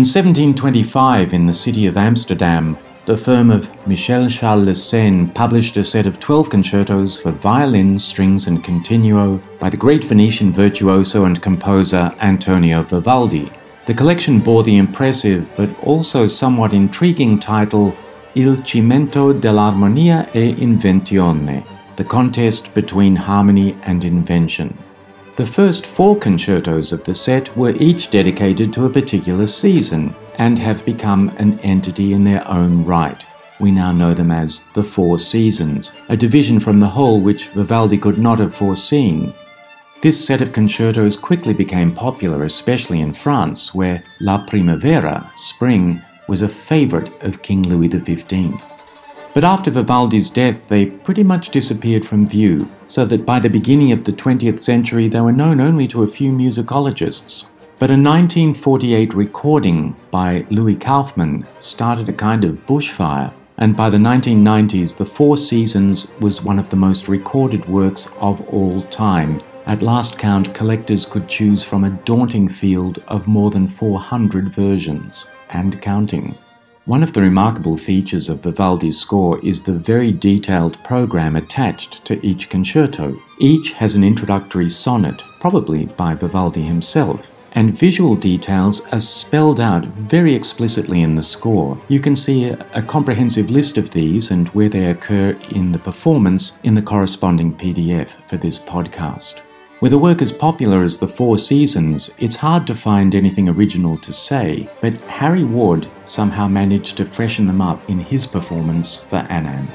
In 1725, in the city of Amsterdam, the firm of Michel Charles Le Cène published a set of 12 concertos for violin, strings, and continuo by the great Venetian virtuoso and composer Antonio Vivaldi. The collection bore the impressive but also somewhat intriguing title Il cimento dell'armonia e invenzione, the contest between harmony and invention. The first four concertos of the set were each dedicated to a particular season and have become an entity in their own right. We now know them as the Four Seasons, a division from the whole which Vivaldi could not have foreseen. This set of concertos quickly became popular, especially in France, where La Primavera, spring, was a favourite of King Louis XV. But after Vivaldi's death, they pretty much disappeared from view, so that by the beginning of the 20th century they were known only to a few musicologists. But a 1948 recording by Louis Kaufman started a kind of bushfire, and by the 1990s, The Four Seasons was one of the most recorded works of all time. At last count, collectors could choose from a daunting field of more than 400 versions, and counting. One of the remarkable features of Vivaldi's score is the very detailed program attached to each concerto. Each has an introductory sonnet, probably by Vivaldi himself, and visual details are spelled out very explicitly in the score. You can see a, comprehensive list of these and where they occur in the performance in the corresponding PDF for this podcast. With a work as popular as The Four Seasons, it's hard to find anything original to say, but Harry Ward somehow managed to freshen them up in his performance for ANAM.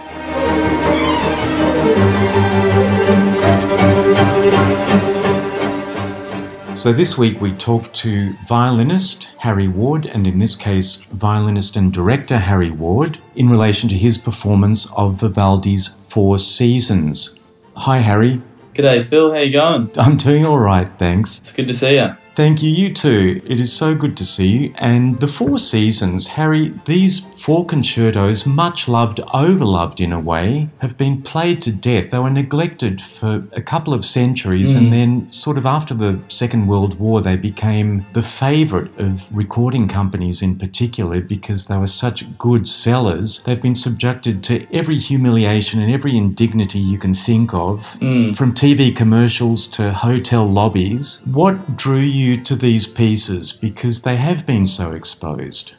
So this week we talked to violinist Harry Ward, and in this case, violinist and director Harry Ward, in relation to his performance of Vivaldi's Four Seasons. Hi, Harry. G'day, Phil. How you going? I'm doing all right, thanks. It's good to see you. Thank you, you too. It is so good to see you. And the Four Seasons, Harry, these four concertos, much loved, overloved in a way, have been played to death. They were neglected for a couple of centuries, mm. and then, sort of after the Second World War, they became the favourite of recording companies in particular because they were such good sellers. They've been subjected to every humiliation and every indignity you can think of, mm. from TV commercials to hotel lobbies. What drew you? you to these pieces because they have been so exposed?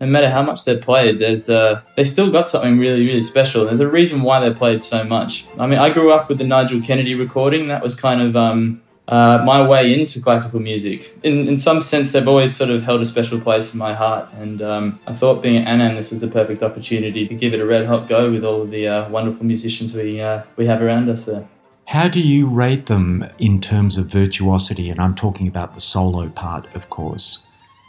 No matter how much they're played, there's uh, they still got something really, really special. There's a reason why they're played so much. I mean, I grew up with the Nigel Kennedy recording. That was kind of um, uh, my way into classical music. In, in some sense, they've always sort of held a special place in my heart. And um, I thought being at ANAM, this was the perfect opportunity to give it a red hot go with all of the uh, wonderful musicians we, uh, we have around us there. How do you rate them in terms of virtuosity? And I'm talking about the solo part, of course.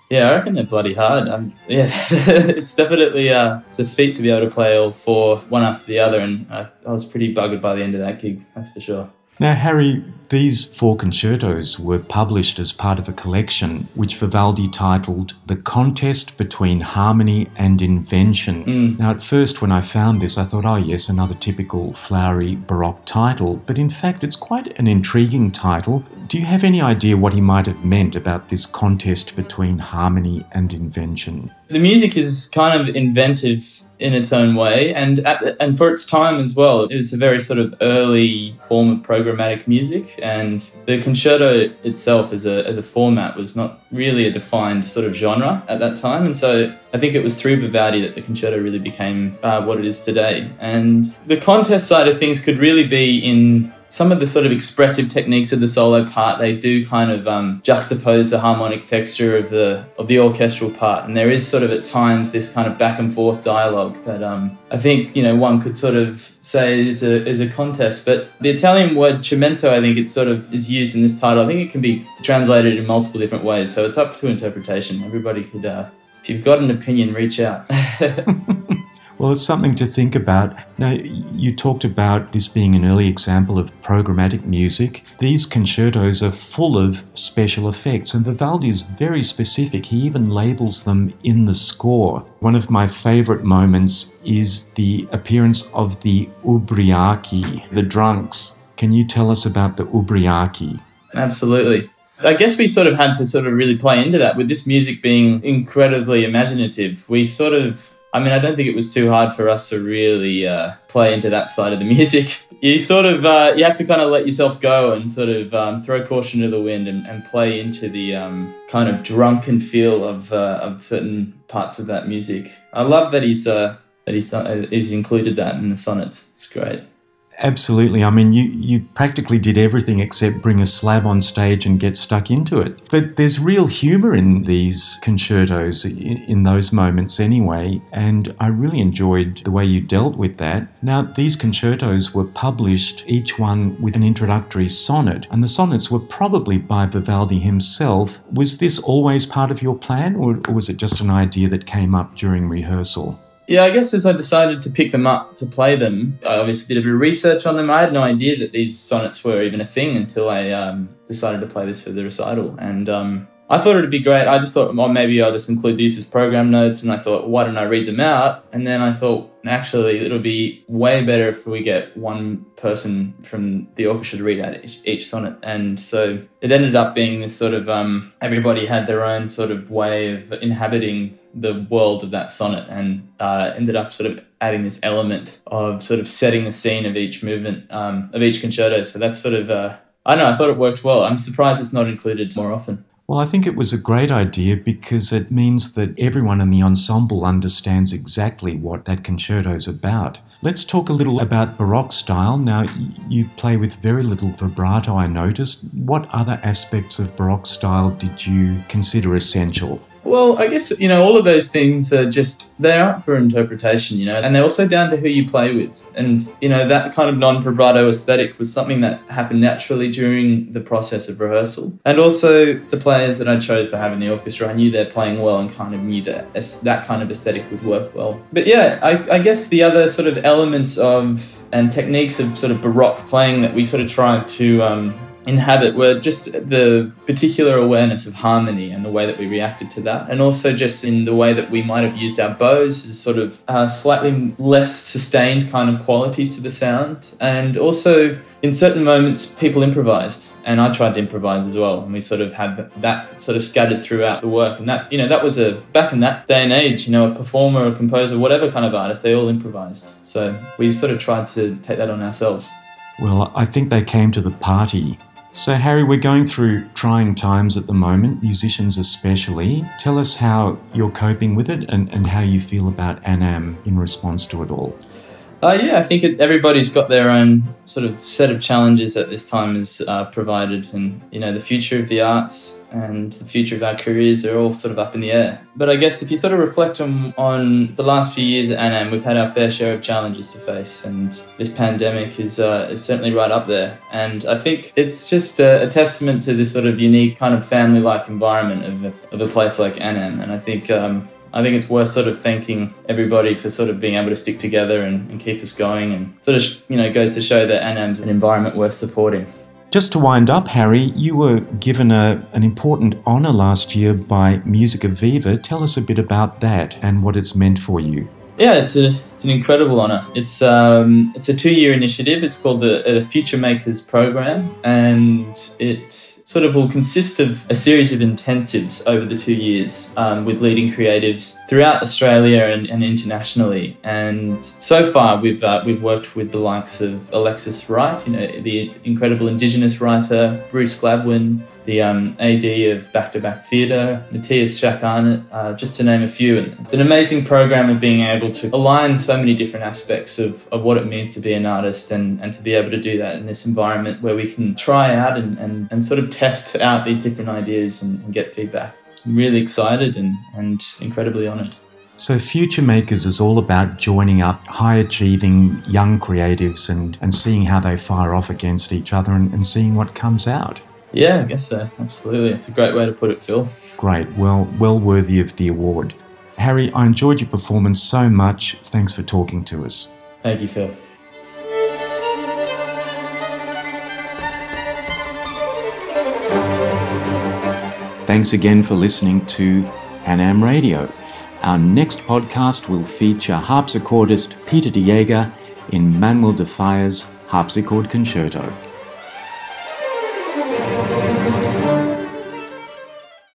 Yeah, I reckon they're bloody hard. Um, yeah, it's definitely uh, it's a feat to be able to play all four one after the other, and I, I was pretty buggered by the end of that gig. That's for sure. Now, Harry, these four concertos were published as part of a collection which Vivaldi titled The Contest Between Harmony and Invention. Mm. Now, at first, when I found this, I thought, oh, yes, another typical flowery Baroque title, but in fact, it's quite an intriguing title. Do you have any idea what he might have meant about this contest between harmony and invention? The music is kind of inventive in its own way, and and for its time as well. It was a very sort of early form of programmatic music, and the concerto itself as a as a format was not really a defined sort of genre at that time, and so I think it was through Vivaldi that the concerto really became uh, what it is today. And the contest side of things could really be in some of the sort of expressive techniques of the solo part they do kind of um, juxtapose the harmonic texture of the of the orchestral part. And there is sort of at times this kind of back and forth dialogue that um, I think you know one could sort of say is a is a contest. But the Italian word cimento I think it sort of is used in this title. I think it can be translated in multiple different ways. So it's up to interpretation. Everybody could uh, if you've got an opinion reach out Well, it's something to think about. Now, you talked about this being an early example of programmatic music. These concertos are full of special effects, and Vivaldi is very specific. He even labels them in the score. One of my favorite moments is the appearance of the ubriachi, the drunks. Can you tell us about the ubriachi? Absolutely. I guess we sort of had to sort of really play into that with this music being incredibly imaginative. We sort of I mean, I don't think it was too hard for us to really uh, play into that side of the music. You sort of uh, you have to kind of let yourself go and sort of um, throw caution to the wind and, and play into the um, kind of drunken feel of uh, of certain parts of that music. I love that he's uh, that he's done, uh, he's included that in the sonnets. It's great. Absolutely. I mean, you, you practically did everything except bring a slab on stage and get stuck into it. But there's real humour in these concertos, in those moments anyway, and I really enjoyed the way you dealt with that. Now, these concertos were published, each one with an introductory sonnet, and the sonnets were probably by Vivaldi himself. Was this always part of your plan, or, or was it just an idea that came up during rehearsal? Yeah, I guess as I decided to pick them up to play them, I obviously did a bit of research on them. I had no idea that these sonnets were even a thing until I um, decided to play this for the recital. And um, I thought it'd be great. I just thought, well, maybe I'll just include these as program notes. And I thought, why don't I read them out? And then I thought, actually, it'll be way better if we get one person from the orchestra to read out each, each sonnet. And so it ended up being this sort of um, everybody had their own sort of way of inhabiting the world of that sonnet and uh, ended up sort of adding this element of sort of setting the scene of each movement um, of each concerto. So that's sort of, uh, I don't know, I thought it worked well. I'm surprised it's not included more often. Well, I think it was a great idea because it means that everyone in the ensemble understands exactly what that concerto is about. Let's talk a little about Baroque style. Now, you play with very little vibrato, I noticed. What other aspects of Baroque style did you consider essential? Well, I guess, you know, all of those things are just, they're up for interpretation, you know, and they're also down to who you play with. And, you know, that kind of non vibrato aesthetic was something that happened naturally during the process of rehearsal. And also the players that I chose to have in the orchestra, I knew they're playing well and kind of knew that that kind of aesthetic would work well. But yeah, I, I guess the other sort of elements of and techniques of sort of Baroque playing that we sort of tried to um, inhabit were just the particular awareness of harmony and the way that we reacted to that, and also just in the way that we might have used our bows as sort of uh, slightly less sustained kind of qualities to the sound, and also in certain moments people improvised and I tried to improvise as well, and we sort of had that sort of scattered throughout the work. And that, you know, that was a back in that day and age, you know, a performer, a composer, whatever kind of artist, they all improvised. So we sort of tried to take that on ourselves. Well, I think they came to the party so, Harry, we're going through trying times at the moment, musicians especially. Tell us how you're coping with it and, and how you feel about ANAM in response to it all. Uh, yeah, I think it, everybody's got their own sort of set of challenges that this time is uh, provided, and you know the future of the arts and the future of our careers are all sort of up in the air. But I guess if you sort of reflect on, on the last few years at ANAM, we've had our fair share of challenges to face, and this pandemic is uh, is certainly right up there. And I think it's just a, a testament to this sort of unique kind of family-like environment of, of a place like ANAM, and I think. Um, I think it's worth sort of thanking everybody for sort of being able to stick together and, and keep us going, and sort of you know goes to show that ANAM's an environment worth supporting. Just to wind up, Harry, you were given a, an important honour last year by Musica Viva. Tell us a bit about that and what it's meant for you. Yeah, it's, a, it's an incredible honour. It's um, it's a two year initiative. It's called the, the Future Makers Program, and it sort of will consist of a series of intensives over the two years um, with leading creatives throughout Australia and, and internationally. And so far, we've uh, we've worked with the likes of Alexis Wright, you know, the incredible Indigenous writer, Bruce Gladwin, the um, AD of Back to Back Theatre, Matthias Schack uh, just to name a few. And it's an amazing program of being able to align so many different aspects of, of what it means to be an artist and, and to be able to do that in this environment where we can try out and, and, and sort of test out these different ideas and, and get feedback. I'm really excited and, and incredibly honoured. So, Future Makers is all about joining up high achieving young creatives and, and seeing how they fire off against each other and, and seeing what comes out. Yeah, I guess so. Absolutely. It's a great way to put it, Phil. Great. Well, well worthy of the award. Harry, I enjoyed your performance so much. Thanks for talking to us. Thank you, Phil. Thanks again for listening to Anam Radio. Our next podcast will feature harpsichordist Peter de in Manuel de Falla's Harpsichord Concerto.